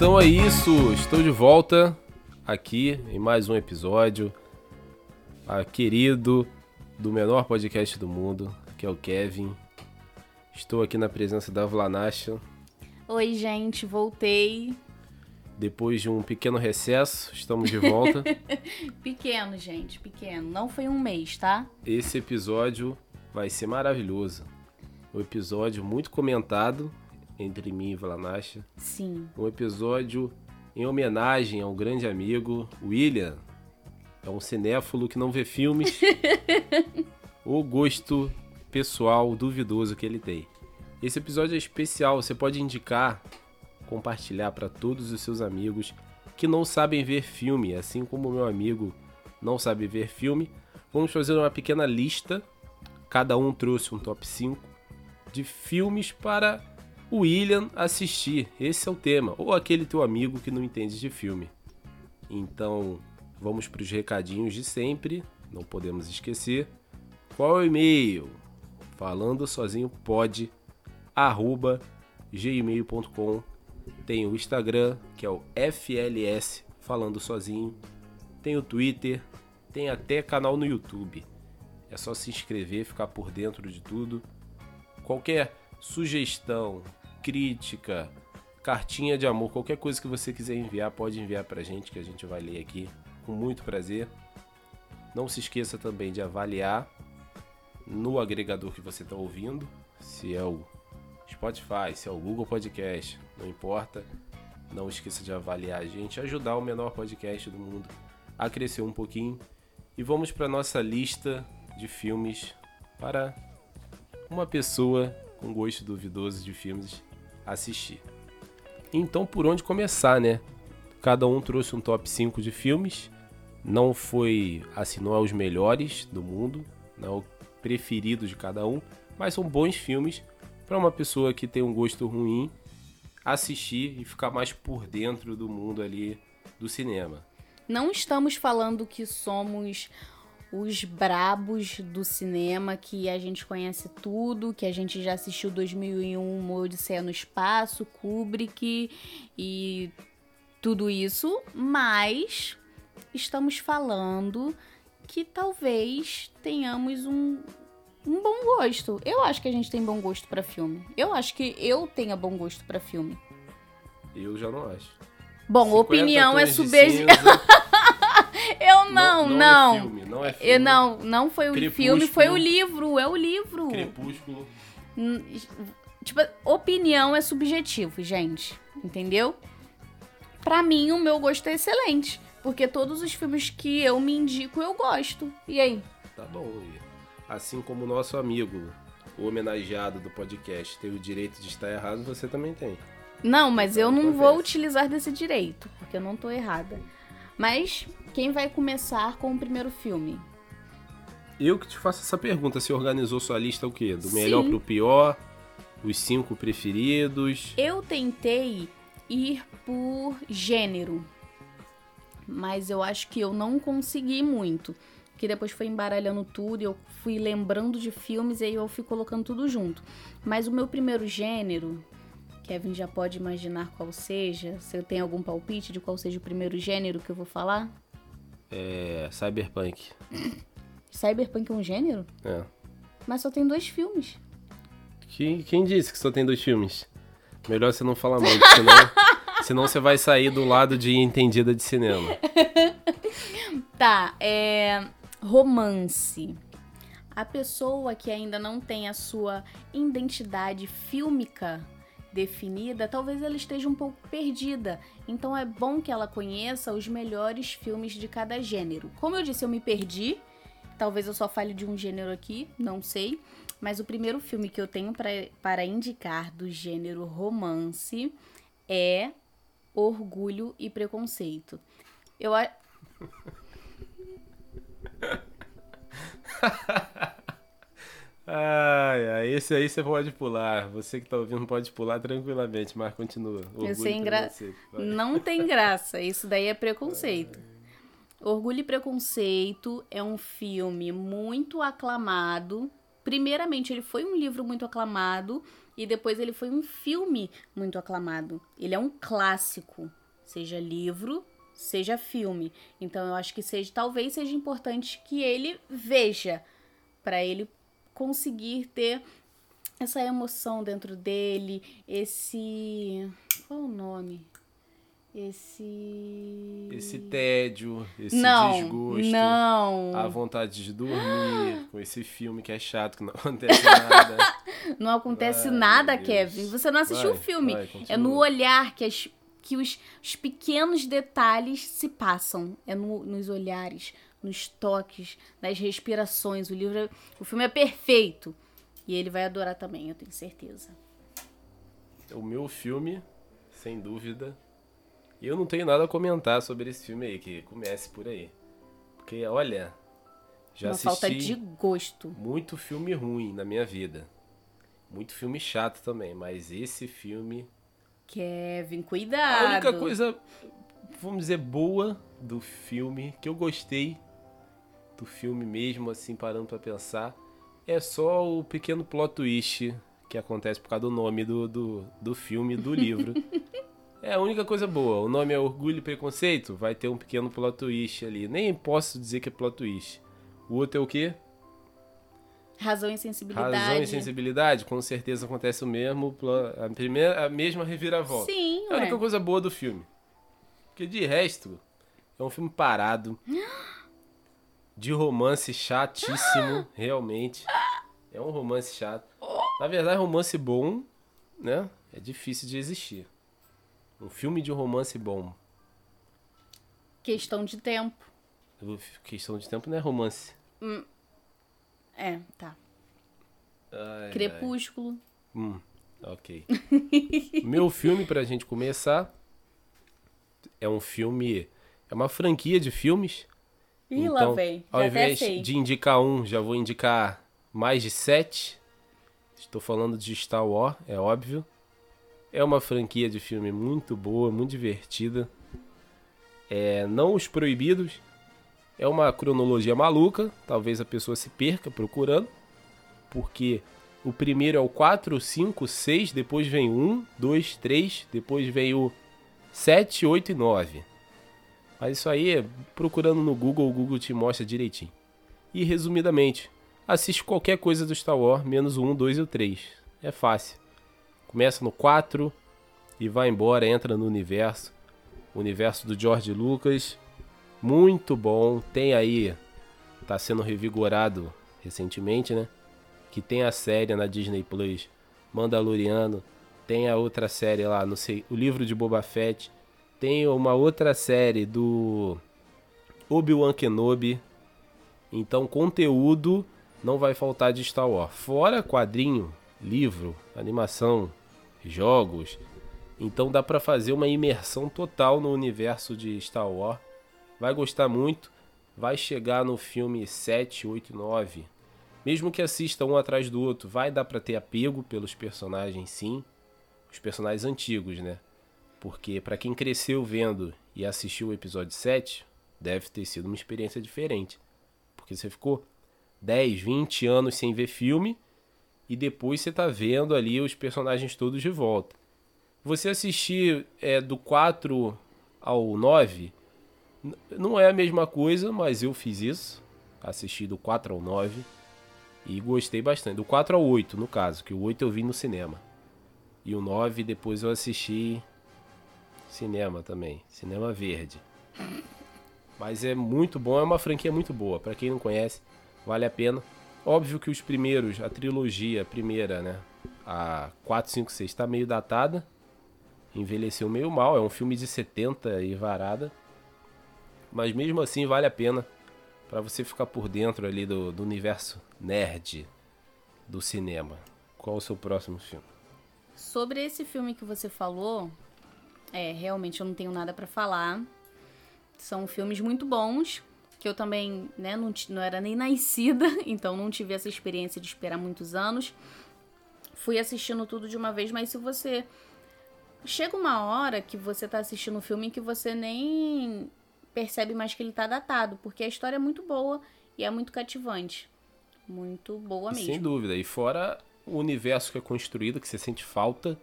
Então é isso, estou de volta aqui em mais um episódio. A querido do menor podcast do mundo, que é o Kevin. Estou aqui na presença da Vlanacha. Oi, gente, voltei. Depois de um pequeno recesso, estamos de volta. pequeno, gente, pequeno. Não foi um mês, tá? Esse episódio vai ser maravilhoso. Um episódio muito comentado entre mim e Vlanacha. Sim. Um episódio em homenagem ao grande amigo William. É um cinéfilo que não vê filmes. o gosto pessoal duvidoso que ele tem. Esse episódio é especial, você pode indicar, compartilhar para todos os seus amigos que não sabem ver filme, assim como o meu amigo não sabe ver filme. Vamos fazer uma pequena lista. Cada um trouxe um top 5 de filmes para William assistir. Esse é o tema. Ou aquele teu amigo que não entende de filme. Então, vamos para os recadinhos de sempre. Não podemos esquecer. Qual é o e-mail? Falando sozinho pode arroba gmail.com. Tem o Instagram, que é o FLS Falando Sozinho. Tem o Twitter, tem até canal no YouTube. É só se inscrever, ficar por dentro de tudo. Qualquer sugestão, crítica, cartinha de amor, qualquer coisa que você quiser enviar, pode enviar pra gente que a gente vai ler aqui com muito prazer. Não se esqueça também de avaliar no agregador que você está ouvindo, se é o Spotify, se é o Google Podcast, não importa. Não esqueça de avaliar a gente, ajudar o menor podcast do mundo a crescer um pouquinho. E vamos para nossa lista de filmes para uma pessoa com gosto duvidoso de filmes assistir. Então, por onde começar, né? Cada um trouxe um top 5 de filmes. Não foi, assim, não é os melhores do mundo, não é o preferido de cada um, mas são bons filmes para uma pessoa que tem um gosto ruim assistir e ficar mais por dentro do mundo ali do cinema. Não estamos falando que somos os brabos do cinema, que a gente conhece tudo, que a gente já assistiu 2001, Uma Odisseia no Espaço, Kubrick e tudo isso, mas estamos falando que talvez tenhamos um, um bom gosto. Eu acho que a gente tem bom gosto para filme. Eu acho que eu tenha bom gosto para filme. Eu já não acho. Bom, opinião é subjetiva. eu não, não. Não, é filme, não é filme. Eu, não, não foi o filme, foi o livro, é o livro. Crepúsculo. Tipo, opinião é subjetivo, gente. Entendeu? Pra mim, o meu gosto é excelente. Porque todos os filmes que eu me indico, eu gosto. E aí? Tá bom, assim como o nosso amigo, o homenageado do podcast, tem o direito de estar errado, você também tem. Não, mas então, eu não vou utilizar desse direito, porque eu não tô errada. Mas quem vai começar com o primeiro filme? Eu que te faço essa pergunta. Você organizou sua lista o quê? Do Sim. melhor pro pior? Os cinco preferidos? Eu tentei ir por gênero, mas eu acho que eu não consegui muito que depois foi embaralhando tudo e eu fui lembrando de filmes e aí eu fui colocando tudo junto. Mas o meu primeiro gênero, Kevin já pode imaginar qual seja. Você tem algum palpite de qual seja o primeiro gênero que eu vou falar? É. Cyberpunk. Cyberpunk é um gênero? É. Mas só tem dois filmes. Quem, quem disse que só tem dois filmes? Melhor você não falar muito, senão, senão você vai sair do lado de entendida de cinema. tá, é romance. A pessoa que ainda não tem a sua identidade fílmica definida, talvez ela esteja um pouco perdida. Então é bom que ela conheça os melhores filmes de cada gênero. Como eu disse, eu me perdi. Talvez eu só fale de um gênero aqui, não sei. Mas o primeiro filme que eu tenho pra, para indicar do gênero romance é Orgulho e Preconceito. Eu, ai, ai, esse aí você pode pular. Você que tá ouvindo pode pular tranquilamente, mas continua. Orgulho sem gra... Não tem graça, isso daí é preconceito. Orgulho e Preconceito é um filme muito aclamado. Primeiramente, ele foi um livro muito aclamado e depois ele foi um filme muito aclamado. Ele é um clássico, seja livro, seja filme. Então eu acho que seja, talvez seja importante que ele veja para ele conseguir ter essa emoção dentro dele, esse qual é o nome? Esse. Esse tédio, esse não, desgosto. Não. A vontade de dormir com esse filme que é chato, que não acontece nada. não acontece Vai, nada, Deus. Kevin. Você não assistiu o filme. vai, é no olhar que, as, que os, os pequenos detalhes se passam. É no- nos olhares, nos toques, nas respirações. O livro, é- o filme é perfeito. E ele vai adorar também, eu tenho certeza. o meu filme, sem dúvida. E eu não tenho nada a comentar sobre esse filme aí, que comece por aí. Porque, olha, já Uma assisti falta de gosto. muito filme ruim na minha vida. Muito filme chato também, mas esse filme. Kevin, A cuidado. única coisa, vamos dizer, boa do filme, que eu gostei do filme mesmo, assim, parando pra pensar, é só o pequeno plot twist que acontece por causa do nome do, do, do filme do livro. É a única coisa boa. O nome é Orgulho e Preconceito, vai ter um pequeno plot twist ali. Nem posso dizer que é plot twist. O outro é o quê? Razão e sensibilidade. Razão e sensibilidade, com certeza acontece o mesmo, a, primeira, a mesma reviravolta. Sim, É a única coisa boa do filme. Porque de resto, é um filme parado. De romance chatíssimo, realmente. É um romance chato. Na verdade, romance bom, né? É difícil de existir. Um filme de romance bom. Questão de tempo. Questão de tempo não é romance. É, tá. Ai, ai. Crepúsculo. Hum, ok. Meu filme, pra gente começar, é um filme. É uma franquia de filmes. Ih, lá vem. Ao invés de indicar um, já vou indicar mais de sete. Estou falando de Star Wars, é óbvio. É uma franquia de filme muito boa, muito divertida. É, não os proibidos. É uma cronologia maluca. Talvez a pessoa se perca procurando. Porque o primeiro é o 4, 5, 6. Depois vem o 1, 2, 3. Depois vem o 7, 8 e 9. Mas isso aí, procurando no Google, o Google te mostra direitinho. E resumidamente, assiste qualquer coisa do Star Wars, menos o 1, 2 e o 3. É fácil. Começa no 4 e vai embora, entra no universo. O universo do George Lucas. Muito bom. Tem aí. Tá sendo revigorado recentemente, né? Que tem a série na Disney Plus. Mandaloriano. Tem a outra série lá, não sei. O livro de Boba Fett. Tem uma outra série do Obi-Wan Kenobi. Então, conteúdo não vai faltar de Star Wars. Fora quadrinho, livro, animação, jogos. Então dá pra fazer uma imersão total no universo de Star Wars. Vai gostar muito. Vai chegar no filme 7, 8, 9. Mesmo que assista um atrás do outro, vai dar pra ter apego pelos personagens, sim. Os personagens antigos, né? Porque pra quem cresceu vendo e assistiu o episódio 7, deve ter sido uma experiência diferente. Porque você ficou 10, 20 anos sem ver filme e depois você tá vendo ali os personagens todos de volta. Você assistir é, do 4 ao 9 n- não é a mesma coisa, mas eu fiz isso. Assisti do 4 ao 9 e gostei bastante. Do 4 ao 8, no caso, que o 8 eu vi no cinema. E o 9 depois eu assisti cinema também, cinema verde. Mas é muito bom, é uma franquia muito boa. Pra quem não conhece, vale a pena. Óbvio que os primeiros, a trilogia, a primeira, né? A 4, 5, 6 tá meio datada. Envelheceu meio mal, é um filme de 70 e varada. Mas mesmo assim vale a pena pra você ficar por dentro ali do, do universo nerd do cinema. Qual o seu próximo filme? Sobre esse filme que você falou, é, realmente eu não tenho nada pra falar. São filmes muito bons, que eu também, né, não, não era nem nascida, então não tive essa experiência de esperar muitos anos. Fui assistindo tudo de uma vez, mas se você chega uma hora que você tá assistindo um filme que você nem percebe mais que ele tá datado, porque a história é muito boa e é muito cativante. Muito boa mesmo. Sem dúvida. E fora o universo que é construído, que você sente falta.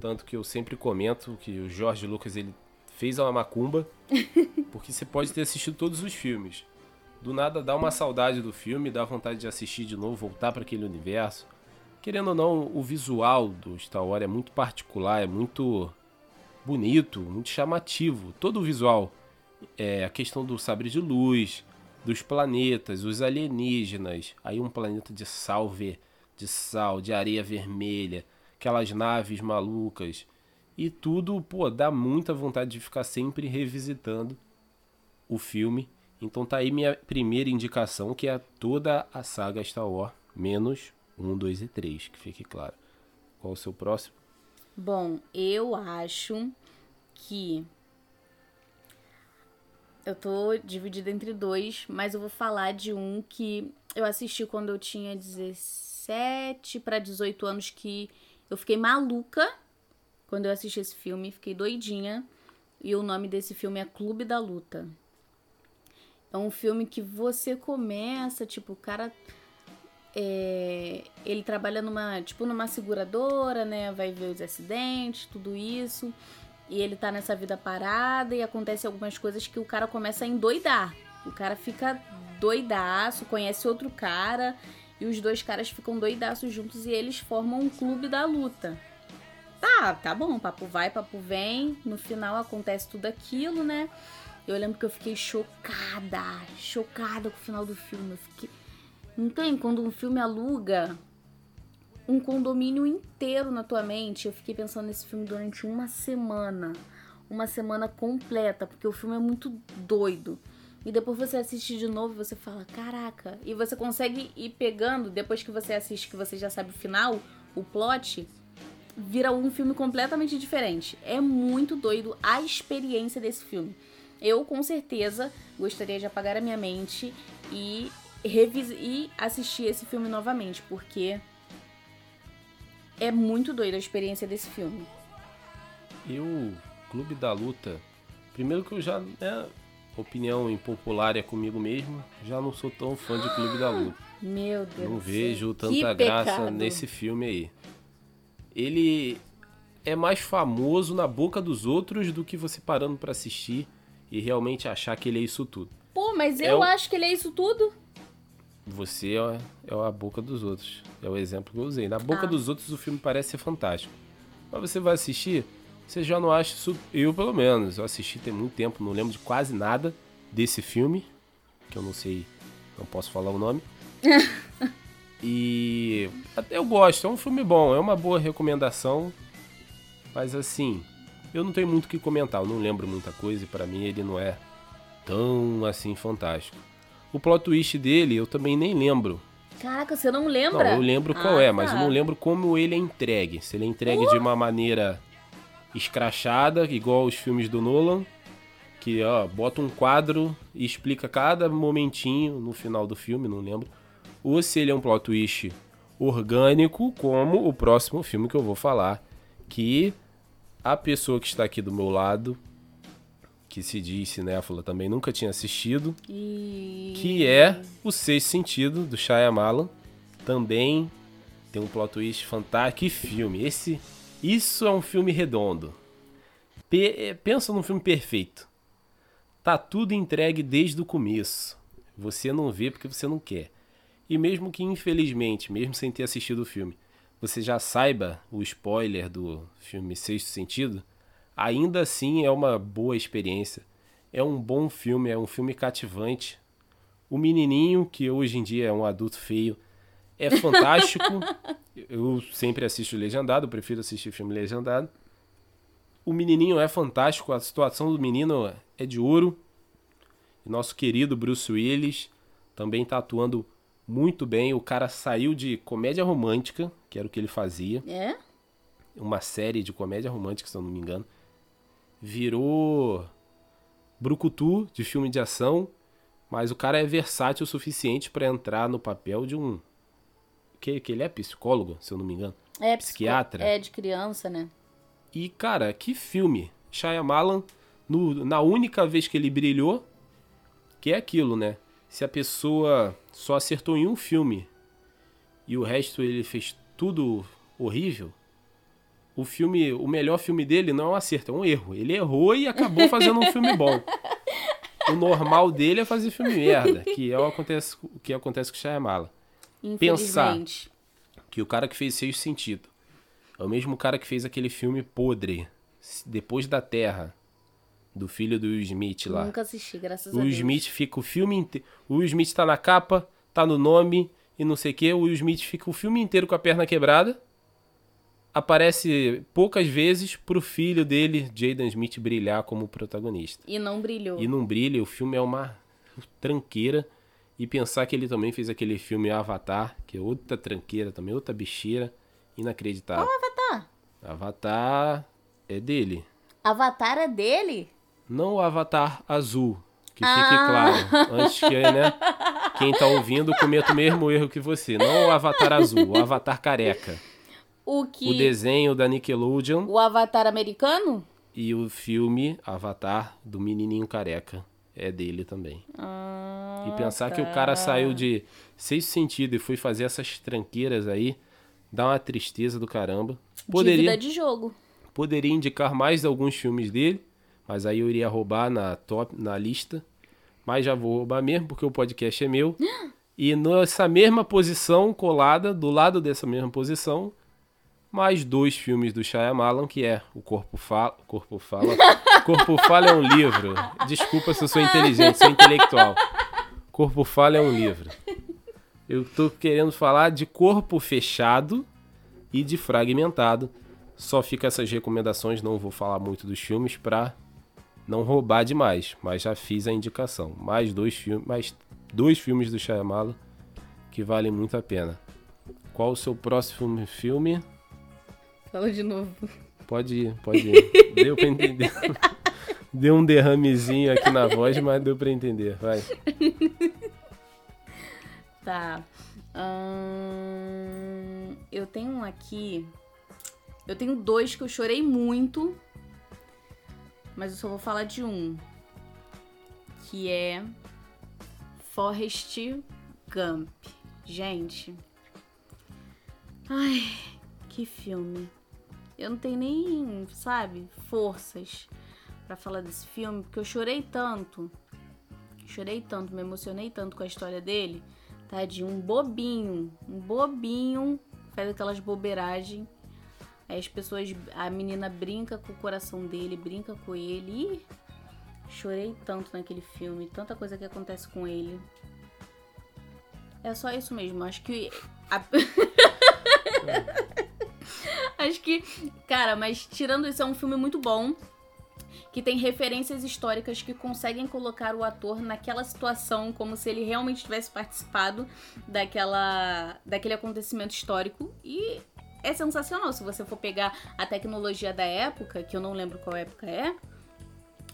Tanto que eu sempre comento que o Jorge Lucas ele fez uma macumba, porque você pode ter assistido todos os filmes. Do nada dá uma saudade do filme, dá vontade de assistir de novo, voltar para aquele universo. Querendo ou não, o visual do Star Wars é muito particular, é muito bonito, muito chamativo. Todo o visual, é a questão do sabre de luz, dos planetas, os alienígenas, aí um planeta de sal, ver, de sal, de areia vermelha, aquelas naves malucas. E tudo, pô, dá muita vontade de ficar sempre revisitando o filme. Então tá aí minha primeira indicação, que é toda a saga Star Wars, menos 1, 2 e 3, que fique claro. Qual o seu próximo? Bom, eu acho que eu tô dividida entre dois, mas eu vou falar de um que eu assisti quando eu tinha 17 para 18 anos que eu fiquei maluca quando eu assisti esse filme, fiquei doidinha. E o nome desse filme é Clube da Luta. É um filme que você começa, tipo, o cara. É, ele trabalha numa, tipo, numa seguradora, né? Vai ver os acidentes, tudo isso. E ele tá nessa vida parada e acontece algumas coisas que o cara começa a endoidar. O cara fica doidaço, conhece outro cara e os dois caras ficam doidaços juntos e eles formam um clube da luta. Tá, tá bom, papo vai, papo vem. No final acontece tudo aquilo, né? Eu lembro que eu fiquei chocada, chocada com o final do filme. Eu fiquei... Não tem? Quando um filme aluga um condomínio inteiro na tua mente. Eu fiquei pensando nesse filme durante uma semana. Uma semana completa, porque o filme é muito doido. E depois você assiste de novo e você fala, caraca. E você consegue ir pegando, depois que você assiste, que você já sabe o final, o plot, vira um filme completamente diferente. É muito doido a experiência desse filme. Eu, com certeza, gostaria de apagar a minha mente e, e assistir esse filme novamente, porque é muito doida a experiência desse filme. Eu, Clube da Luta, primeiro que eu já, né, opinião impopular é comigo mesmo, já não sou tão fã de Clube da Luta. Meu Deus. Não vejo tanta graça nesse filme aí. Ele é mais famoso na boca dos outros do que você parando para assistir e realmente achar que ele é isso tudo. Pô, mas é eu o... acho que ele é isso tudo. Você é, é a boca dos outros. É o exemplo que eu usei. Na boca ah. dos outros o filme parece ser fantástico. Mas você vai assistir, você já não acha isso. Eu, pelo menos. Eu assisti tem muito tempo, não lembro de quase nada desse filme. Que eu não sei, não posso falar o nome. e até eu gosto, é um filme bom, é uma boa recomendação. Mas assim, eu não tenho muito o que comentar, eu não lembro muita coisa e para mim ele não é tão assim fantástico. O plot twist dele eu também nem lembro. Caraca, você não lembra? Não, eu lembro qual ah, é, mas eu não tá. lembro como ele é entregue. Se ele é entregue uh! de uma maneira escrachada, igual os filmes do Nolan, que ó, bota um quadro e explica cada momentinho no final do filme, não lembro. Ou se ele é um plot twist orgânico, como o próximo filme que eu vou falar, que a pessoa que está aqui do meu lado que se diz cinéfila também nunca tinha assistido, e... que é O Sexto Sentido, do Shyamalan. Também tem um plot twist fantástico. Que filme! Esse, isso é um filme redondo. Pe pensa num filme perfeito. Tá tudo entregue desde o começo. Você não vê porque você não quer. E mesmo que, infelizmente, mesmo sem ter assistido o filme, você já saiba o spoiler do filme Sexto Sentido, ainda assim é uma boa experiência. É um bom filme, é um filme cativante. O menininho, que hoje em dia é um adulto feio, é fantástico. eu sempre assisto legendado, prefiro assistir filme legendado. O menininho é fantástico, a situação do menino é de ouro. Nosso querido Bruce Willis também está atuando muito bem. O cara saiu de comédia romântica, que era o que ele fazia. É? Uma série de comédia romântica, se eu não me engano virou brucutu de filme de ação, mas o cara é versátil o suficiente para entrar no papel de um que, que ele é psicólogo, se eu não me engano. É psiquiatra. É de criança, né? E cara, que filme. Shyamalan no, na única vez que ele brilhou, que é aquilo, né? Se a pessoa só acertou em um filme e o resto ele fez tudo horrível, o filme, o melhor filme dele não é um acerto, é um erro. Ele errou e acabou fazendo um filme bom. O normal dele é fazer filme merda, que é o, acontece, que acontece com o Shyamala. Pensar que o cara que fez Sexto Sentido é o mesmo cara que fez aquele filme podre, Depois da Terra, do filho do Will Smith lá. Nunca assisti, graças O a Will Deus. Smith fica o filme inteiro. O Will Smith tá na capa, tá no nome e não sei o que. O Will Smith fica o filme inteiro com a perna quebrada. Aparece poucas vezes pro filho dele, Jaden Smith, brilhar como protagonista. E não brilhou. E não brilha, o filme é uma tranqueira. E pensar que ele também fez aquele filme Avatar, que é outra tranqueira também, outra bicheira, inacreditável. Qual Avatar? Avatar é dele. Avatar é dele? Não o Avatar azul, que fique Ah. claro. Antes que, né, quem tá ouvindo cometa o mesmo erro que você. Não o Avatar azul, o Avatar careca. O que. O desenho da Nickelodeon O Avatar americano? e o filme Avatar do menininho careca é dele também. Ah, E pensar que o tá. cara saiu de seis sentido e foi fazer essas tranqueiras aí, dá uma tristeza do caramba. Poderia, Dívida de jogo. poderia indicar mais alguns filmes dele, mas aí eu iria roubar na top, na lista. Mas já vou roubar mesmo, porque o podcast é meu. E nessa mesma posição, colada, do lado dessa mesma posição, mais dois filmes do Shyamalan, que é O Corpo Fala... Corpo Fala... Corpo Fala é um livro. Desculpa se eu sou inteligente, sou intelectual. Corpo Fala é um livro. Eu tô querendo falar de corpo fechado e de fragmentado. Só fica essas recomendações, não vou falar muito dos filmes pra não roubar demais, mas já fiz a indicação. Mais dois filmes, mais dois filmes do Shyamalan que valem muito a pena. Qual o seu próximo filme? Fala de novo. Pode ir, pode ir. Deu pra entender. Deu um derramezinho aqui na voz, mas deu pra entender. Vai. Tá. Ahn, eu tenho um aqui. Eu tenho dois que eu chorei muito. Mas eu só vou falar de um. Que é. Forrest Gump. Gente. Ai, que filme. Eu não tenho nem, sabe, forças pra falar desse filme, porque eu chorei tanto. Chorei tanto, me emocionei tanto com a história dele. Tadinho, um bobinho. Um bobinho. Faz aquelas bobeiragens. Aí as pessoas. A menina brinca com o coração dele, brinca com ele. Ih, chorei tanto naquele filme. Tanta coisa que acontece com ele. É só isso mesmo. Acho que. a- Acho que. Cara, mas tirando isso, é um filme muito bom que tem referências históricas que conseguem colocar o ator naquela situação como se ele realmente tivesse participado daquela daquele acontecimento histórico e é sensacional se você for pegar a tecnologia da época, que eu não lembro qual época é,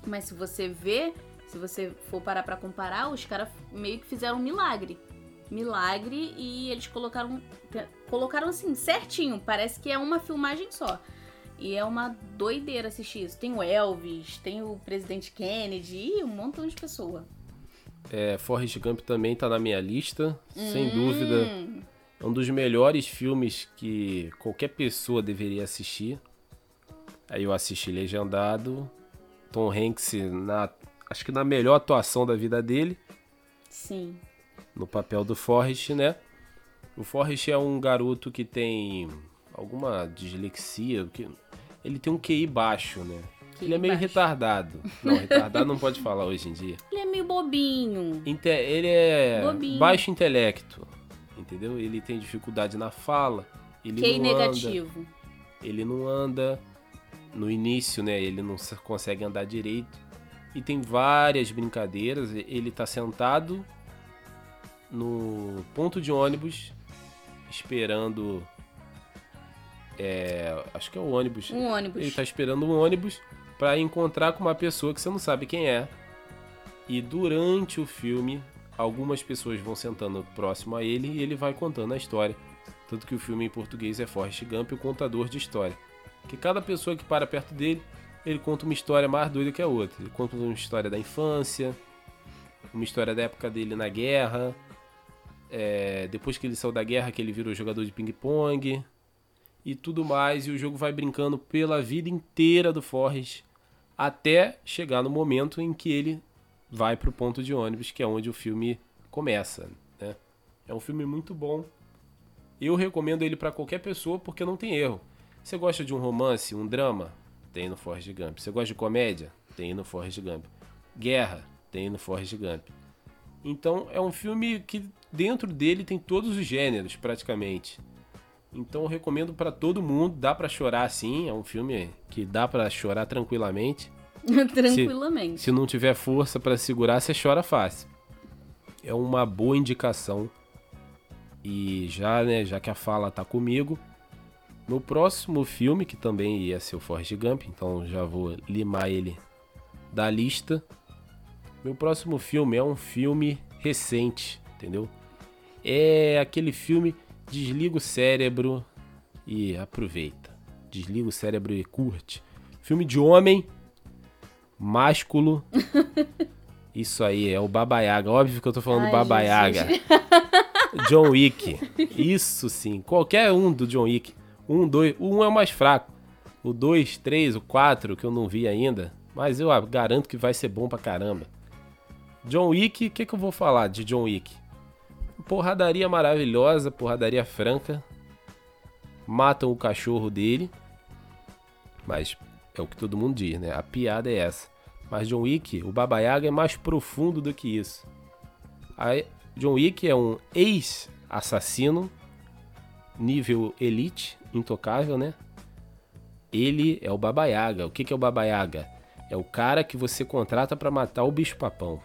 mas se você ver, se você for parar pra comparar, os caras meio que fizeram um milagre. Milagre e eles colocaram colocaram assim certinho, parece que é uma filmagem só. E é uma doideira assistir isso. Tem o Elvis, tem o presidente Kennedy e um montão de pessoa. É, Forrest Gump também tá na minha lista, sem Hum, dúvida. É um dos melhores filmes que qualquer pessoa deveria assistir. Aí eu assisti legendado. Tom Hanks na acho que na melhor atuação da vida dele, Sim. No papel do Forrest, né? O Forrest é um garoto que tem alguma dislexia, que ele tem um QI baixo, né? Ele é meio baixo. retardado. Não, retardado não pode falar hoje em dia. Ele é meio bobinho. Inte- ele é Bobinho. baixo intelecto, entendeu? Ele tem dificuldade na fala. Ele QI não anda, negativo. ele não anda no início, né? Ele não se- consegue andar direito. E tem várias brincadeiras. Ele tá sentado no ponto de ônibus esperando é, acho que é o ônibus. Um ônibus. Ele tá esperando um ônibus pra encontrar com uma pessoa que você não sabe quem é. E durante o filme, algumas pessoas vão sentando próximo a ele e ele vai contando a história. Tanto que o filme em português é Forrest Gump, o contador de história. Que cada pessoa que para perto dele, ele conta uma história mais doida que a outra. Ele conta uma história da infância, uma história da época dele na guerra, é, depois que ele saiu da guerra, que ele virou jogador de ping-pong, e tudo mais, e o jogo vai brincando pela vida inteira do Forrest até chegar no momento em que ele vai pro ponto de ônibus, que é onde o filme começa, né? É um filme muito bom. Eu recomendo ele para qualquer pessoa porque não tem erro. Você gosta de um romance, um drama? Tem no Forrest Gump. Você gosta de comédia? Tem no Forrest Gump. Guerra? Tem no Forrest Gump. Então é um filme que dentro dele tem todos os gêneros praticamente. Então eu recomendo para todo mundo, dá para chorar sim, é um filme que dá para chorar tranquilamente. tranquilamente. Se, se não tiver força para segurar, você chora fácil. É uma boa indicação. E já, né, já que a fala tá comigo, no próximo filme, que também ia ser o Forrest Gump, então já vou limar ele da lista. Meu próximo filme é um filme recente, entendeu? É aquele filme desliga o cérebro e aproveita. Desliga o cérebro e curte. Filme de homem, másculo. Isso aí, é o Baba Yaga. Óbvio que eu tô falando Ai, Baba Yaga. John Wick. Isso sim. Qualquer um do John Wick. Um, dois. O um é o mais fraco. O dois, três, o quatro, que eu não vi ainda. Mas eu garanto que vai ser bom pra caramba. John Wick, o que, que eu vou falar de John Wick? Porradaria maravilhosa, porradaria franca. Matam o cachorro dele. Mas é o que todo mundo diz, né? A piada é essa. Mas John Wick, o Baba Yaga é mais profundo do que isso. Aí, John Wick é um ex-assassino, nível elite, intocável, né? Ele é o Baba Yaga. O que, que é o Baba Yaga? É o cara que você contrata para matar o bicho-papão.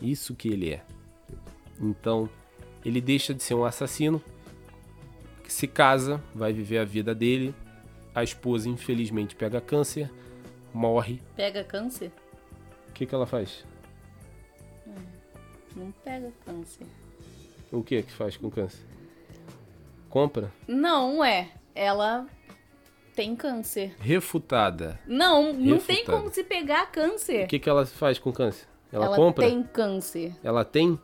Isso que ele é. Então, ele deixa de ser um assassino, se casa, vai viver a vida dele. A esposa, infelizmente, pega câncer, morre. Pega câncer? O que, que ela faz? Hum, não pega câncer. O que que faz com câncer? Compra? Não, é. Ela tem câncer. Refutada. Não, não tem como se pegar câncer. O que, que ela faz com câncer? Ela, ela compra? tem câncer. Ela tem?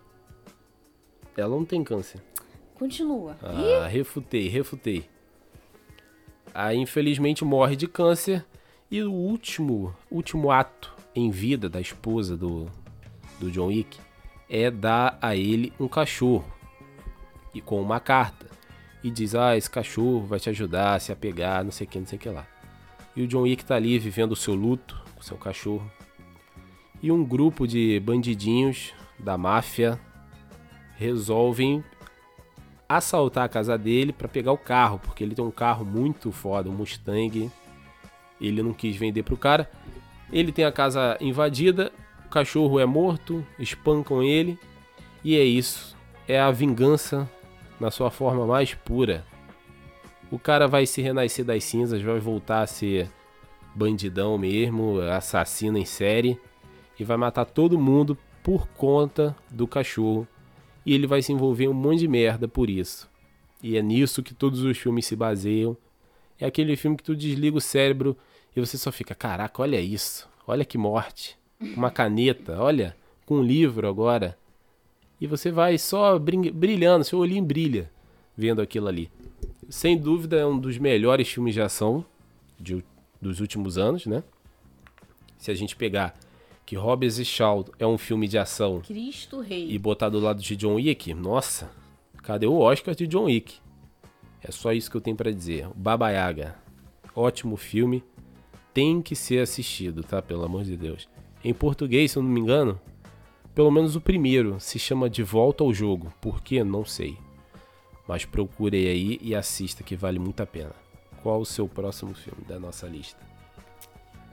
Ela não tem câncer. Continua. Ah, refutei, refutei. Aí, infelizmente, morre de câncer. E o último, último ato em vida da esposa do, do John Wick é dar a ele um cachorro. E com uma carta. E diz, ah, esse cachorro vai te ajudar a se apegar, não sei o que, não sei o que lá. E o John Wick tá ali vivendo o seu luto com o seu cachorro. E um grupo de bandidinhos da máfia resolvem assaltar a casa dele para pegar o carro, porque ele tem um carro muito foda, um Mustang. Ele não quis vender pro cara. Ele tem a casa invadida, o cachorro é morto, espancam ele e é isso. É a vingança na sua forma mais pura. O cara vai se renascer das cinzas, vai voltar a ser bandidão mesmo, assassino em série e vai matar todo mundo por conta do cachorro. E ele vai se envolver em um monte de merda por isso. E é nisso que todos os filmes se baseiam. É aquele filme que tu desliga o cérebro e você só fica, caraca, olha isso. Olha que morte. Uma caneta, olha, com um livro agora. E você vai só brilhando, seu olhinho brilha vendo aquilo ali. Sem dúvida é um dos melhores filmes de ação de, dos últimos anos, né? Se a gente pegar que Hobbes e Shaw é um filme de ação Cristo Rei e botar do lado de John Wick, nossa, cadê o Oscar de John Wick? É só isso que eu tenho para dizer. Baba Yaga, ótimo filme, tem que ser assistido, tá? Pelo amor de Deus. Em português, se eu não me engano, pelo menos o primeiro se chama De Volta ao Jogo. Por quê? Não sei. Mas procure aí e assista que vale muito a pena. Qual o seu próximo filme da nossa lista?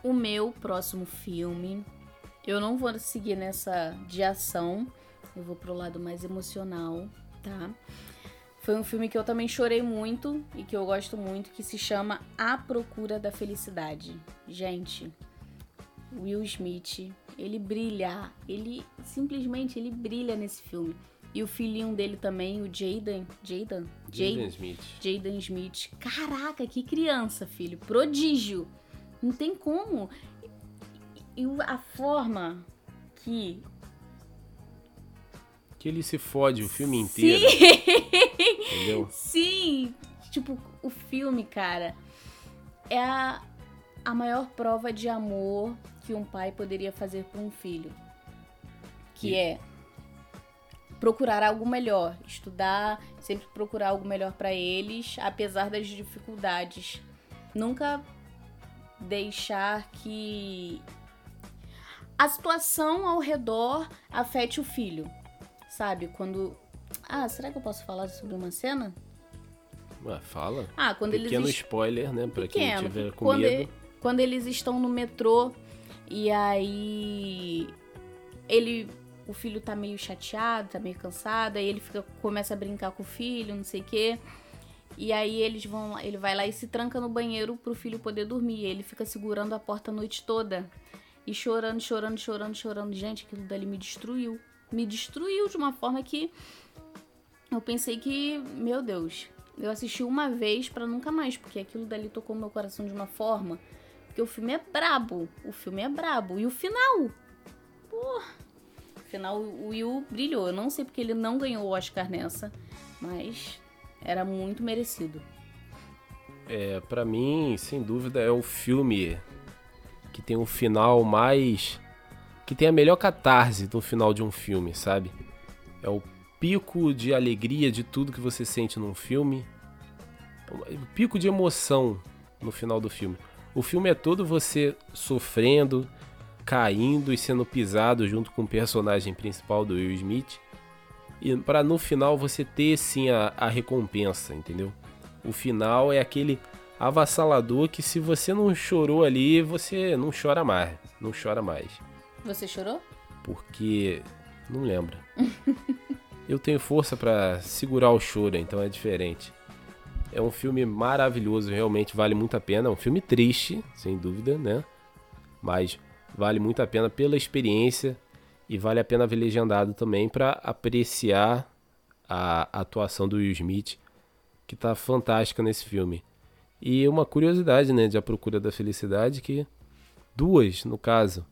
O meu próximo filme eu não vou seguir nessa de ação, eu vou pro lado mais emocional, tá? Foi um filme que eu também chorei muito e que eu gosto muito, que se chama A Procura da Felicidade. Gente, Will Smith, ele brilha, ele simplesmente ele brilha nesse filme. E o filhinho dele também, o Jaden, Jaden, Jaden Smith. Jaden Smith. Caraca, que criança, filho, prodígio. Não tem como. E a forma que. Que ele se fode o filme inteiro. Sim! Entendeu? Sim! tipo, o filme, cara, é a, a maior prova de amor que um pai poderia fazer para um filho. Que e... é procurar algo melhor, estudar, sempre procurar algo melhor para eles, apesar das dificuldades. Nunca deixar que a situação ao redor afete o filho. Sabe? Quando. Ah, será que eu posso falar sobre uma cena? Ué, fala. Ah, quando Pequeno eles. spoiler, né? Pra Pequeno. quem tiver com quando, medo. quando eles estão no metrô e aí. Ele. O filho tá meio chateado, tá meio cansado, aí ele fica, começa a brincar com o filho, não sei o quê. E aí eles vão, ele vai lá e se tranca no banheiro pro filho poder dormir. Ele fica segurando a porta a noite toda e chorando, chorando, chorando, chorando. Gente, aquilo dali me destruiu. Me destruiu de uma forma que eu pensei que, meu Deus, eu assisti uma vez para nunca mais, porque aquilo dali tocou meu coração de uma forma. Porque o filme é brabo. O filme é brabo. E o final? Pô. O final, o Will brilhou. Eu não sei porque ele não ganhou o Oscar nessa, mas era muito merecido. É, para mim, sem dúvida, é o filme que tem um final mais. que tem a melhor catarse no final de um filme, sabe? É o pico de alegria de tudo que você sente num filme. O pico de emoção no final do filme. O filme é todo você sofrendo, caindo e sendo pisado junto com o personagem principal do Will Smith e para no final você ter sim a, a recompensa, entendeu? O final é aquele avassalador que se você não chorou ali, você não chora mais, não chora mais. Você chorou? Porque não lembro. Eu tenho força para segurar o choro, então é diferente. É um filme maravilhoso, realmente vale muito a pena. É um filme triste, sem dúvida, né? Mas vale muito a pena pela experiência e vale a pena ver legendado também para apreciar a atuação do Will Smith, que está fantástica nesse filme. E uma curiosidade, né, de A Procura da Felicidade, que duas, no caso.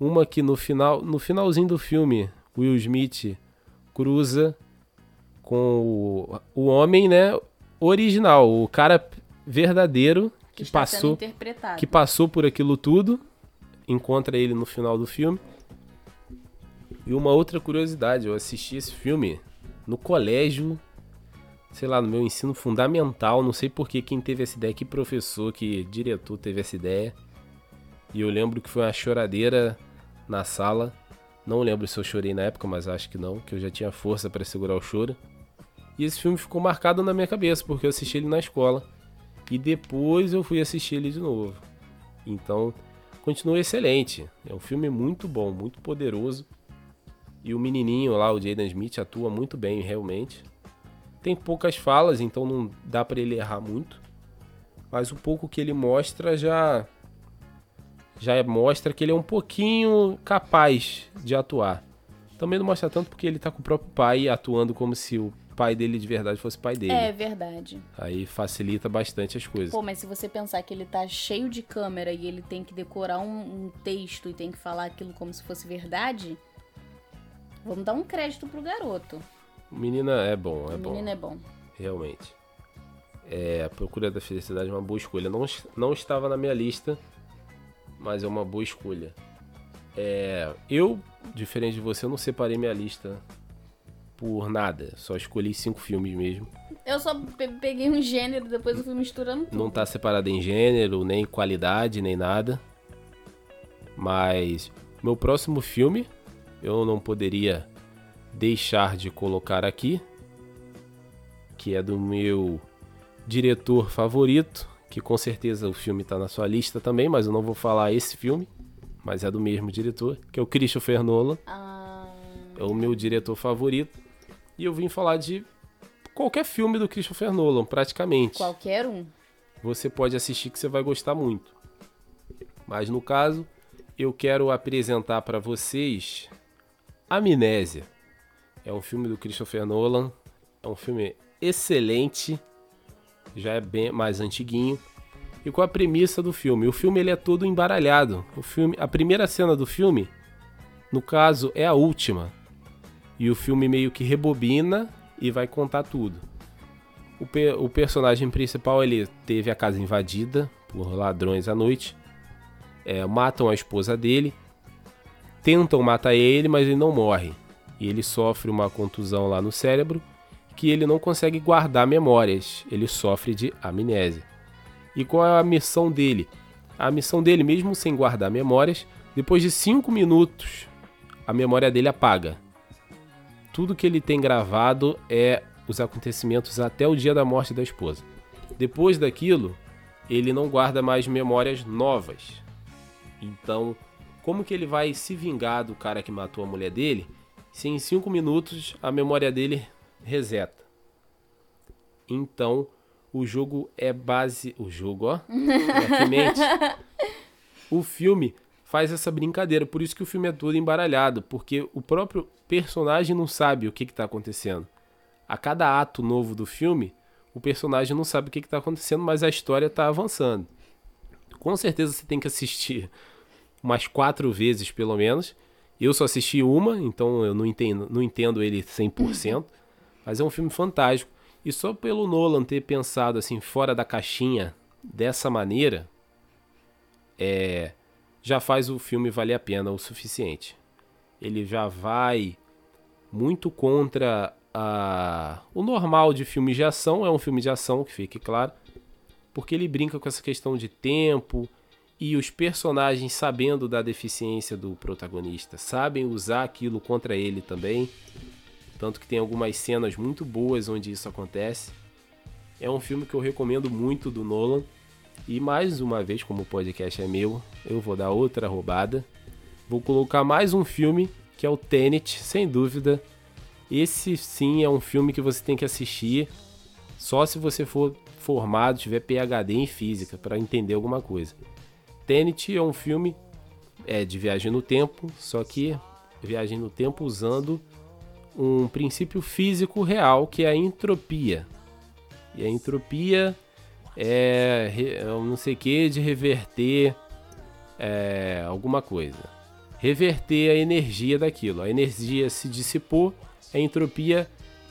Uma que no final, no finalzinho do filme, Will Smith cruza com o, o homem, né, original, o cara verdadeiro que, que passou que passou por aquilo tudo, encontra ele no final do filme e uma outra curiosidade, eu assisti esse filme no colégio, sei lá, no meu ensino fundamental, não sei por que quem teve essa ideia, que professor, que diretor teve essa ideia. E eu lembro que foi uma choradeira na sala. Não lembro se eu chorei na época, mas acho que não, que eu já tinha força para segurar o choro. E esse filme ficou marcado na minha cabeça, porque eu assisti ele na escola. E depois eu fui assistir ele de novo. Então, continua excelente. É um filme muito bom, muito poderoso. E o menininho lá, o Jaden Smith, atua muito bem, realmente. Tem poucas falas, então não dá para ele errar muito. Mas o pouco que ele mostra já já mostra que ele é um pouquinho capaz de atuar. Também não mostra tanto porque ele tá com o próprio pai atuando como se o pai dele de verdade fosse pai dele. É verdade. Aí facilita bastante as coisas. Pô, mas se você pensar que ele tá cheio de câmera e ele tem que decorar um, um texto e tem que falar aquilo como se fosse verdade, Vamos dar um crédito pro garoto. O menino é bom, é bom. O menino é bom. Realmente. É, a Procura da Felicidade é uma boa escolha. Não, não estava na minha lista, mas é uma boa escolha. É, eu, diferente de você, eu não separei minha lista por nada. Só escolhi cinco filmes mesmo. Eu só peguei um gênero, depois eu fui misturando tudo. Não tá separado em gênero, nem qualidade, nem nada. Mas meu próximo filme eu não poderia deixar de colocar aqui, que é do meu diretor favorito, que com certeza o filme está na sua lista também, mas eu não vou falar esse filme, mas é do mesmo diretor, que é o Christopher Nolan. Ah. É o meu diretor favorito. E eu vim falar de qualquer filme do Christopher Nolan, praticamente. Qualquer um. Você pode assistir que você vai gostar muito. Mas no caso, eu quero apresentar para vocês Amnésia. É um filme do Christopher Nolan. É um filme excelente. Já é bem mais antiguinho. E com a premissa do filme? O filme ele é todo embaralhado. O filme, a primeira cena do filme, no caso, é a última. E o filme meio que rebobina e vai contar tudo. O, pe o personagem principal ele teve a casa invadida por ladrões à noite, é, matam a esposa dele, tentam matar ele, mas ele não morre. E ele sofre uma contusão lá no cérebro que ele não consegue guardar memórias, ele sofre de amnésia. E qual é a missão dele? A missão dele, mesmo sem guardar memórias, depois de 5 minutos, a memória dele apaga. Tudo que ele tem gravado é os acontecimentos até o dia da morte da esposa. Depois daquilo, ele não guarda mais memórias novas. Então, como que ele vai se vingar do cara que matou a mulher dele se em 5 minutos a memória dele reseta? Então, o jogo é base. O jogo, ó. mente. o filme faz essa brincadeira. Por isso que o filme é todo embaralhado. Porque o próprio personagem não sabe o que está acontecendo. A cada ato novo do filme, o personagem não sabe o que está acontecendo, mas a história está avançando. Com certeza você tem que assistir umas quatro vezes, pelo menos. Eu só assisti uma, então eu não entendo, não entendo ele 100%. mas é um filme fantástico. E só pelo Nolan ter pensado assim fora da caixinha dessa maneira, é já faz o filme valer a pena o suficiente. Ele já vai muito contra a... o normal de filme de ação, é um filme de ação, que fique claro, porque ele brinca com essa questão de tempo e os personagens sabendo da deficiência do protagonista, sabem usar aquilo contra ele também. Tanto que tem algumas cenas muito boas onde isso acontece. É um filme que eu recomendo muito do Nolan. E mais uma vez, como o podcast é meu, eu vou dar outra roubada. Vou colocar mais um filme, que é o Tenet, sem dúvida. Esse sim é um filme que você tem que assistir só se você for formado, tiver PhD em física, para entender alguma coisa. Tenet é um filme é, de viagem no tempo, só que viagem no tempo usando um princípio físico real que é a entropia. E a entropia é, é não sei que de reverter é, alguma coisa. Reverter a energia daquilo. A energia se dissipou, a entropia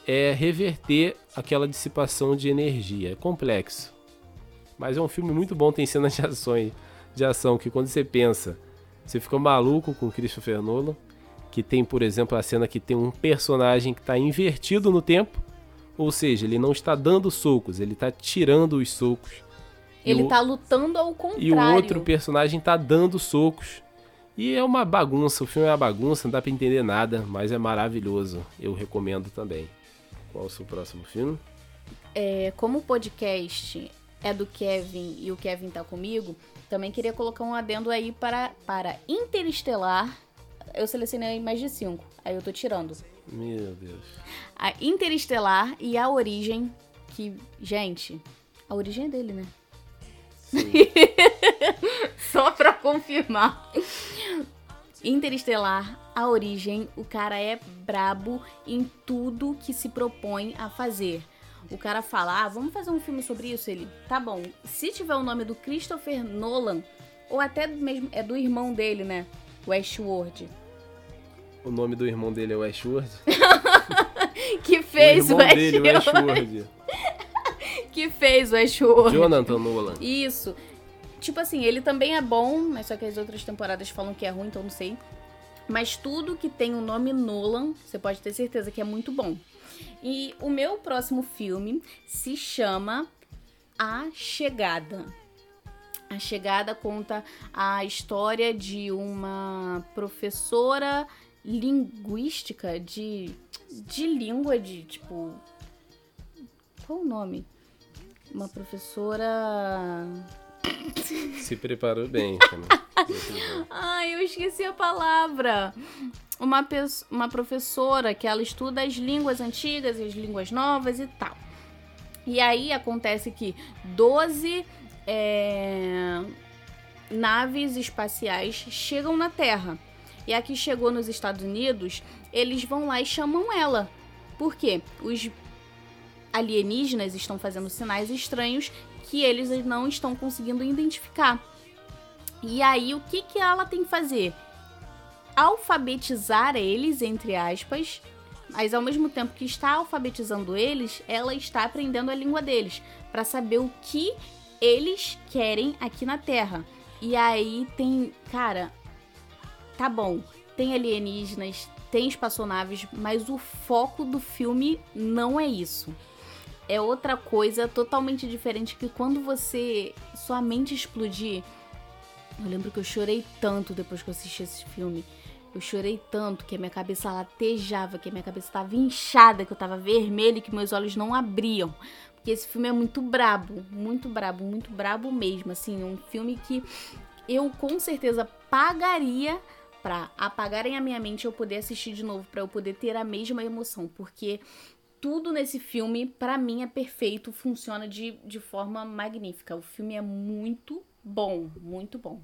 é reverter aquela dissipação de energia. É complexo. Mas é um filme muito bom, tem cenas de, ações, de ação que quando você pensa, você fica maluco com Christopher Nolan. Que tem, por exemplo, a cena que tem um personagem que está invertido no tempo ou seja, ele não está dando socos, ele está tirando os socos. Ele está lutando ao contrário. E o outro personagem está dando socos. E é uma bagunça, o filme é uma bagunça, não dá para entender nada, mas é maravilhoso. Eu recomendo também. Qual é o seu próximo filme? É, como o podcast é do Kevin e o Kevin tá comigo, também queria colocar um adendo aí para, para Interestelar. Eu selecionei mais de cinco, aí eu tô tirando. Meu Deus. A Interestelar e a Origem, que, gente, a origem é dele, né? Só pra confirmar. Interestelar, a origem, o cara é brabo em tudo que se propõe a fazer. O cara fala, ah, vamos fazer um filme sobre isso? Ele, tá bom. Se tiver o nome do Christopher Nolan, ou até mesmo é do irmão dele, né? Westworld o nome do irmão dele é Westworld? que fez o, irmão o dele, Westworld. que fez Westworld. Jonathan Nolan. Isso. Tipo assim, ele também é bom, mas só que as outras temporadas falam que é ruim, então não sei. Mas tudo que tem o nome Nolan, você pode ter certeza que é muito bom. E o meu próximo filme se chama A Chegada. A Chegada conta a história de uma professora linguística, de, de língua, de tipo. Qual o nome? Uma professora. Se preparou bem. Ai, eu esqueci a palavra. Uma, uma professora que ela estuda as línguas antigas e as línguas novas e tal. E aí acontece que 12 é, naves espaciais chegam na Terra. E a que chegou nos Estados Unidos, eles vão lá e chamam ela. Por quê? Os alienígenas estão fazendo sinais estranhos que eles não estão conseguindo identificar. E aí, o que, que ela tem que fazer? Alfabetizar eles, entre aspas, Mas ao mesmo tempo que está alfabetizando eles, ela está aprendendo a língua deles para saber o que eles querem aqui na Terra. E aí tem, cara, tá bom, tem alienígenas, tem espaçonaves, mas o foco do filme não é isso. É outra coisa totalmente diferente que quando você sua mente explodir. Eu lembro que eu chorei tanto depois que eu assisti esse filme. Eu chorei tanto que a minha cabeça latejava, que a minha cabeça estava inchada, que eu estava vermelha e que meus olhos não abriam. Porque esse filme é muito brabo, muito brabo, muito brabo mesmo. Assim, um filme que eu com certeza pagaria para apagarem a minha mente e eu poder assistir de novo, para eu poder ter a mesma emoção. Porque tudo nesse filme, para mim, é perfeito, funciona de, de forma magnífica. O filme é muito bom, muito bom.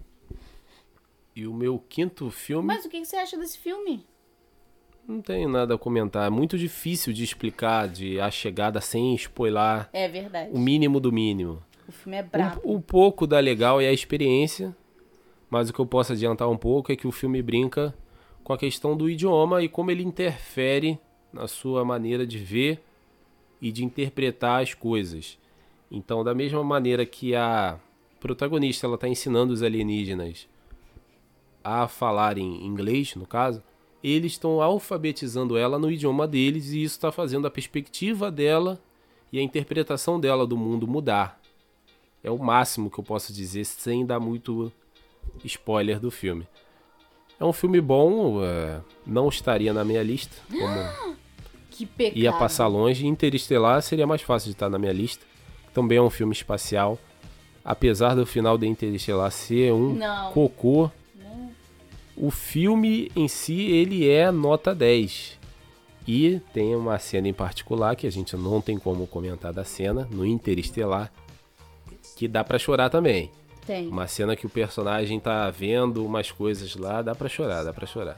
E o meu quinto filme. Mas o que você acha desse filme? Não tenho nada a comentar. É muito difícil de explicar de a chegada sem spoiler. É verdade. O mínimo do mínimo. O filme é brabo. Um, um pouco da legal é a experiência, mas o que eu posso adiantar um pouco é que o filme brinca com a questão do idioma e como ele interfere na sua maneira de ver e de interpretar as coisas. Então, da mesma maneira que a protagonista ela está ensinando os alienígenas a falar em inglês, no caso, eles estão alfabetizando ela no idioma deles e isso está fazendo a perspectiva dela e a interpretação dela do mundo mudar. É o máximo que eu posso dizer sem dar muito spoiler do filme. É um filme bom, é, não estaria na minha lista, como que pecado. ia passar longe. Interestelar seria mais fácil de estar na minha lista. Também é um filme espacial. Apesar do final de Interestelar ser um Não. cocô, Não. o filme em si ele é nota 10. E tem uma cena em particular que a gente não tem como comentar da cena no Interestelar que dá pra chorar também. Tem. Uma cena que o personagem tá vendo umas coisas lá, dá pra chorar, dá pra chorar.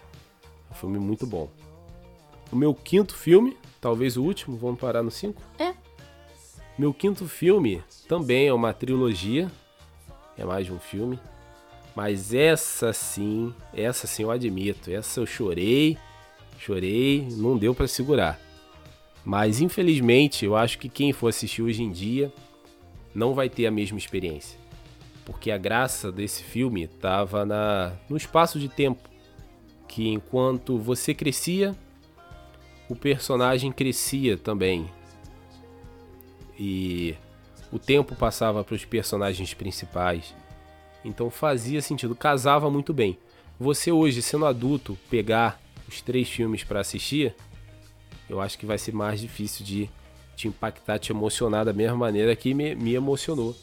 Um filme muito bom. O meu quinto filme, talvez o último, vamos parar no 5? É. Meu quinto filme também é uma trilogia, é mais de um filme, mas essa sim, essa sim eu admito, essa eu chorei, chorei, não deu pra segurar. Mas infelizmente, eu acho que quem for assistir hoje em dia não vai ter a mesma experiência. Porque a graça desse filme estava na no espaço de tempo que enquanto você crescia, o personagem crescia também. E o tempo passava para os personagens principais. Então fazia sentido, casava muito bem. Você hoje, sendo adulto, pegar os três filmes para assistir, eu acho que vai ser mais difícil de te impactar, te emocionar da mesma maneira que me, me emocionou.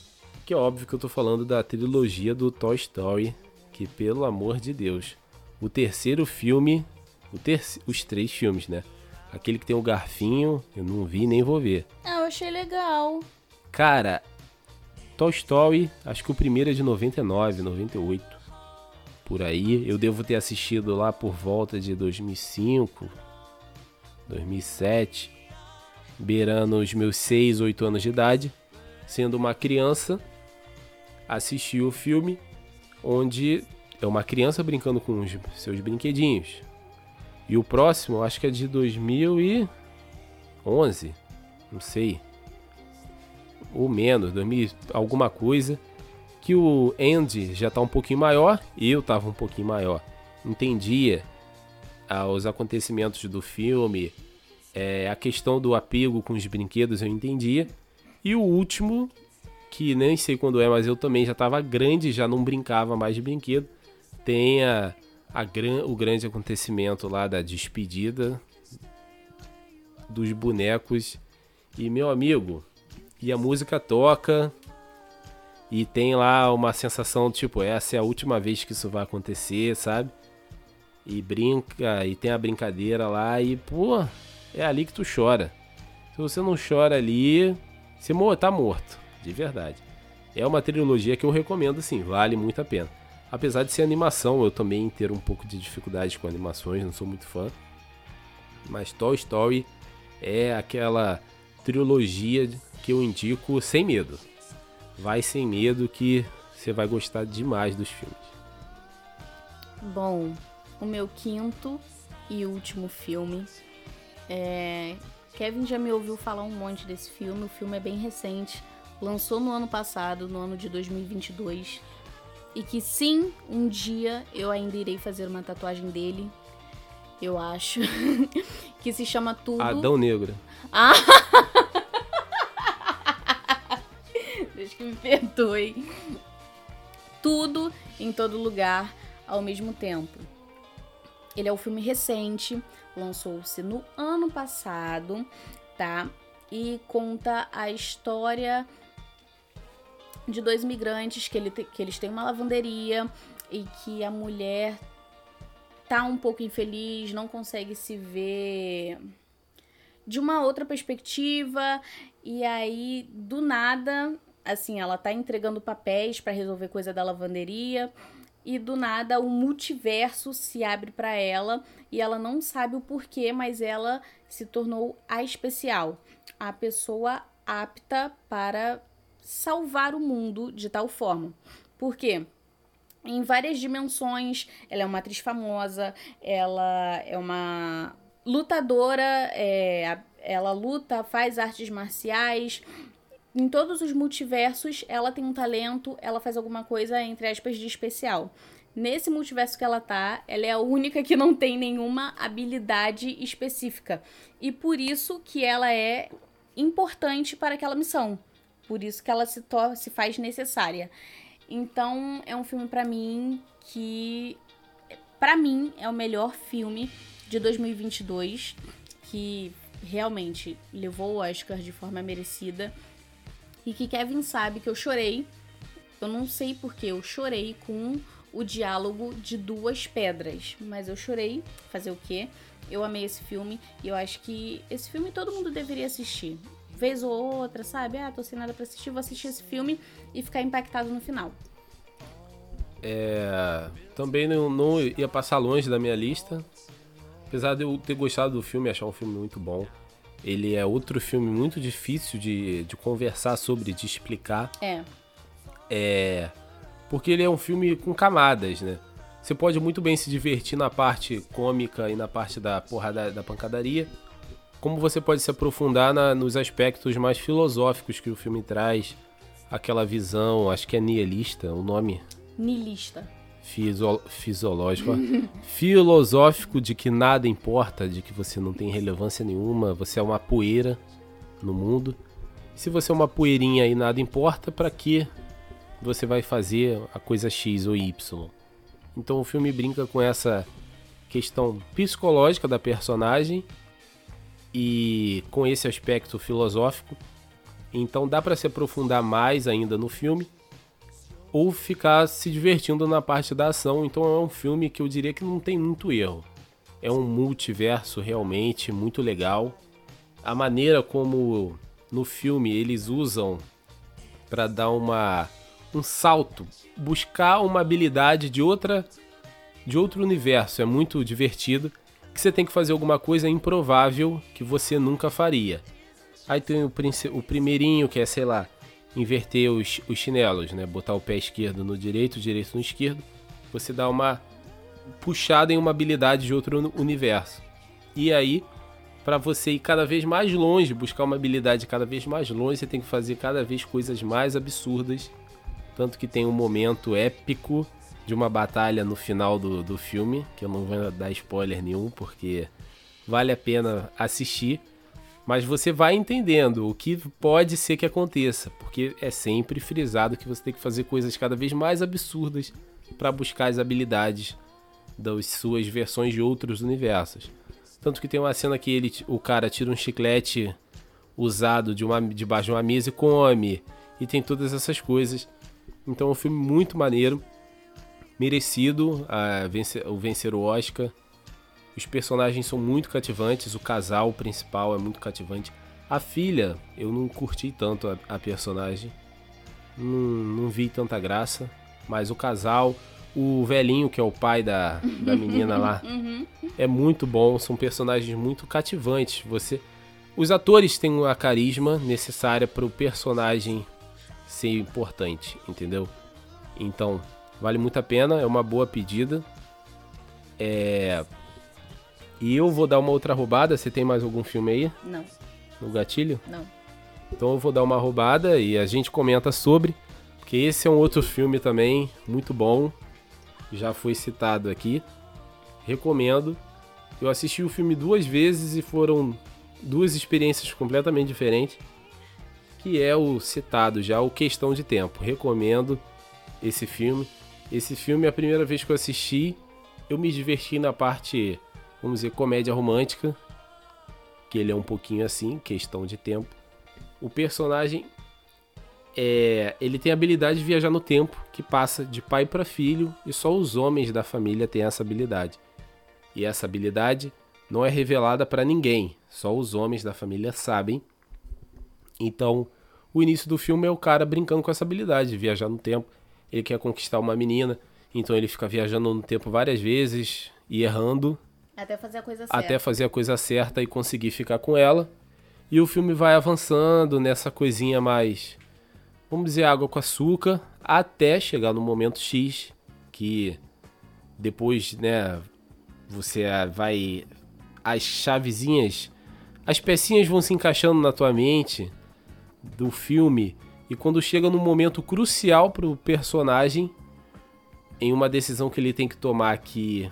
Que é óbvio que eu tô falando da trilogia do Toy Story, que pelo amor de Deus, o terceiro filme, o ter os três filmes, né? Aquele que tem o garfinho, eu não vi nem vou ver. Ah, eu achei legal. Cara, Toy Story, acho que o primeiro é de 99, 98. Por aí, eu devo ter assistido lá por volta de 2005, 2007, beirando os meus 6, 8 anos de idade, sendo uma criança, assisti o filme onde é uma criança brincando com os seus brinquedinhos. E o próximo, acho que é de 2011, não sei, ou menos, 2000, alguma coisa, que o Andy já tá um pouquinho maior, eu tava um pouquinho maior. Entendia ah, os acontecimentos do filme, é, a questão do apego com os brinquedos eu entendia. E o último, que nem sei quando é, mas eu também já tava grande, já não brincava mais de brinquedo. Tem a, a gran, o grande acontecimento lá da despedida dos bonecos. E meu amigo, e a música toca e tem lá uma sensação tipo, essa é a última vez que isso vai acontecer, sabe? E brinca, e tem a brincadeira lá e, pô, é ali que tu chora. Se você não chora ali, você tá morto, de verdade. É uma trilogia que eu recomendo sim, vale muito a pena. Apesar de ser animação, eu também ter um pouco de dificuldade com animações, não sou muito fã. Mas Toy Story é aquela trilogia que eu indico sem medo. Vai sem medo que você vai gostar demais dos filmes. Bom, o meu quinto e último filme É, Kevin já me ouviu falar um monte desse filme. O filme é bem recente. Lançou no ano passado, no ano de 2022. E que sim, um dia eu ainda irei fazer uma tatuagem dele. Eu acho. que se chama Tudo. Adão Negro. Ah! Deus que me perdoe. Tudo em todo lugar ao mesmo tempo. Ele é um filme recente, lançou-se no ano passado, tá? E conta a história de dois migrantes que, ele te, que eles têm uma lavanderia e que a mulher tá um pouco infeliz, não consegue se ver de uma outra perspectiva. E aí do nada, assim, ela tá entregando papéis para resolver coisa da lavanderia. E do nada o multiverso se abre para ela. E ela não sabe o porquê, mas ela se tornou a especial, a pessoa apta para salvar o mundo de tal forma. Por quê? Em várias dimensões, ela é uma atriz famosa, ela é uma lutadora, é, ela luta, faz artes marciais, em todos os multiversos, ela tem um talento, ela faz alguma coisa, entre aspas, de especial. Nesse multiverso que ela tá, ela é a única que não tem nenhuma habilidade específica. E por isso que ela é importante para aquela missão. Por isso que ela se, se faz necessária. Então, é um filme para mim que para mim é o melhor filme de 2022 que realmente levou o Oscar de forma merecida e que Kevin sabe que eu chorei. Eu não sei porque eu chorei com o diálogo de duas pedras, mas eu chorei. Fazer o quê? Eu amei esse filme e eu acho que esse filme todo mundo deveria assistir. Vez ou outra, sabe? Ah, tô sem nada pra assistir, vou assistir esse filme e ficar impactado no final. É, também não, não ia passar longe da minha lista. Apesar de eu ter gostado do filme, achar um filme muito bom. Ele é outro filme muito difícil de, de conversar sobre, de explicar. É. É. Porque ele é um filme com camadas, né? Você pode muito bem se divertir na parte cômica e na parte da porrada da pancadaria. Como você pode se aprofundar na, nos aspectos mais filosóficos que o filme traz. Aquela visão, acho que é nihilista o nome. Nihilista fisio fisiológico, filosófico de que nada importa, de que você não tem relevância nenhuma, você é uma poeira no mundo. Se você é uma poeirinha e nada importa, para que você vai fazer a coisa X ou Y? Então o filme brinca com essa questão psicológica da personagem e com esse aspecto filosófico. Então dá para se aprofundar mais ainda no filme ou ficar se divertindo na parte da ação. Então é um filme que eu diria que não tem muito erro. É um multiverso realmente muito legal. A maneira como no filme eles usam para dar uma um salto, buscar uma habilidade de outra de outro universo, é muito divertido. Que você tem que fazer alguma coisa improvável que você nunca faria. Aí tem o, o primeirinho que é, sei lá, inverter os, os chinelos, né? Botar o pé esquerdo no direito, o direito no esquerdo. Você dá uma puxada em uma habilidade de outro universo. E aí, para você ir cada vez mais longe, buscar uma habilidade cada vez mais longe, você tem que fazer cada vez coisas mais absurdas. Tanto que tem um momento épico de uma batalha no final do, do filme, que eu não vou dar spoiler nenhum, porque vale a pena assistir mas você vai entendendo o que pode ser que aconteça, porque é sempre frisado que você tem que fazer coisas cada vez mais absurdas para buscar as habilidades das suas versões de outros universos. Tanto que tem uma cena que ele, o cara tira um chiclete usado de uma, debaixo de uma mesa e come, e tem todas essas coisas. Então é um filme muito maneiro, merecido vencer, o vencer o Oscar. Os personagens são muito cativantes, o casal principal é muito cativante. A filha, eu não curti tanto a, a personagem. Não, não vi tanta graça. Mas o casal, o velhinho, que é o pai da, da menina lá, uhum. é muito bom. São personagens muito cativantes. Você, Os atores têm a carisma necessária para o personagem ser importante, entendeu? Então, vale muito a pena, é uma boa pedida. É, E eu vou dar uma outra roubada. Você tem mais algum filme aí Não, no gatilho? não. Então eu vou dar uma roubada e a gente comenta sobre. Porque esse é um outro filme também muito bom. Já foi citado aqui. Recomendo. Eu assisti o filme duas vezes e foram duas experiências completamente diferentes. Que é o citado já, o Questão de Tempo. Recomendo esse filme. Esse filme, a primeira vez que eu assisti, eu me diverti na parte, vamos dizer, comédia romântica. Que ele é um pouquinho assim, questão de tempo. O personagem é, ele tem a habilidade de viajar no tempo, que passa de pai para filho, e só os homens da família têm essa habilidade. E essa habilidade não é revelada para ninguém, só os homens da família sabem. Então, o início do filme é o cara brincando com essa habilidade de viajar no tempo. Ele quer conquistar uma menina, então ele fica viajando no tempo várias vezes e errando Até fazer a coisa certa. até fazer a coisa certa e conseguir ficar com ela. E o filme vai avançando nessa coisinha mais, vamos dizer, água com açúcar, até chegar no momento X, que depois, né, você vai. As chavezinhas, as pecinhas vão se encaixando na tua mente do filme, e quando chega no momento crucial pro personagem, em uma decisão que ele tem que tomar que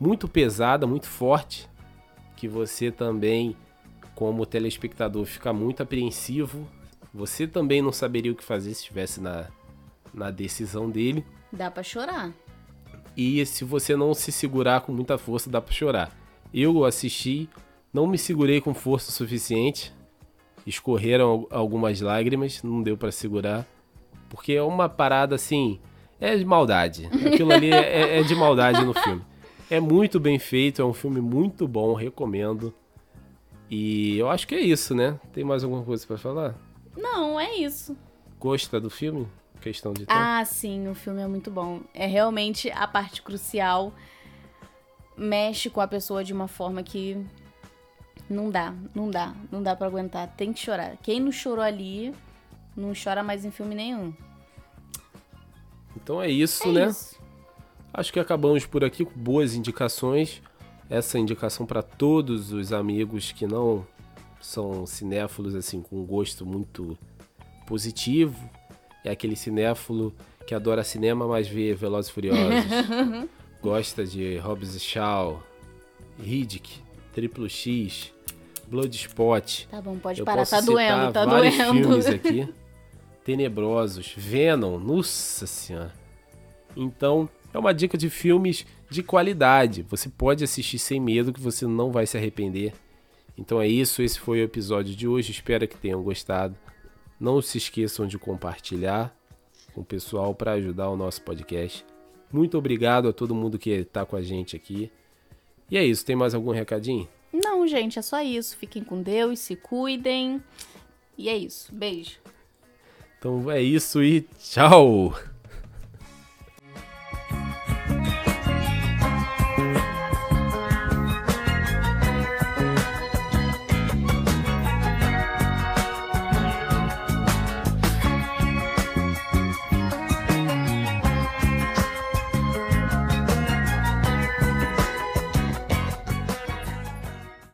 muito pesada, muito forte, que você também, como telespectador, fica muito apreensivo. Você também não saberia o que fazer se estivesse na, na decisão dele. Dá pra chorar. E se você não se segurar com muita força, dá pra chorar. Eu assisti, não me segurei com força suficiente. Escorreram al- algumas lágrimas, não deu pra segurar. Porque é uma parada assim. É de maldade. Aquilo ali é, é de maldade no filme. É muito bem feito, é um filme muito bom, recomendo. E eu acho que é isso, né? Tem mais alguma coisa pra falar? Não, é isso. Gosta do filme? Questão de tempo. Ah, sim, o filme é muito bom. É realmente a parte crucial. Mexe com a pessoa de uma forma que não dá, não dá, não dá pra aguentar. Tem que chorar. Quem não chorou ali, não chora mais em filme nenhum. Então é isso, É né? isso. Acho que acabamos por aqui com boas indicações. Essa indicação para todos os amigos que não são cinéfilos assim com um gosto muito positivo. É aquele cinéfilo que adora cinema, mas vê Velozes e Furiosos. Gosta de Hobbs e Shaw, Riddick, Triplo X, Bloodspot. Tá bom, pode Eu parar, tá doendo, tá vários doendo. filmes aqui. Tenebrosos, Venom, nossa senhora. Então, é uma dica de filmes de qualidade. Você pode assistir sem medo que você não vai se arrepender. Então é isso, esse foi o episódio de hoje. Espero que tenham gostado. Não se esqueçam de compartilhar com o pessoal para ajudar o nosso podcast. Muito obrigado a todo mundo que está com a gente aqui. E é isso, tem mais algum recadinho? Não, gente, é só isso. Fiquem com Deus, se cuidem. E é isso. Beijo. Então é isso e tchau!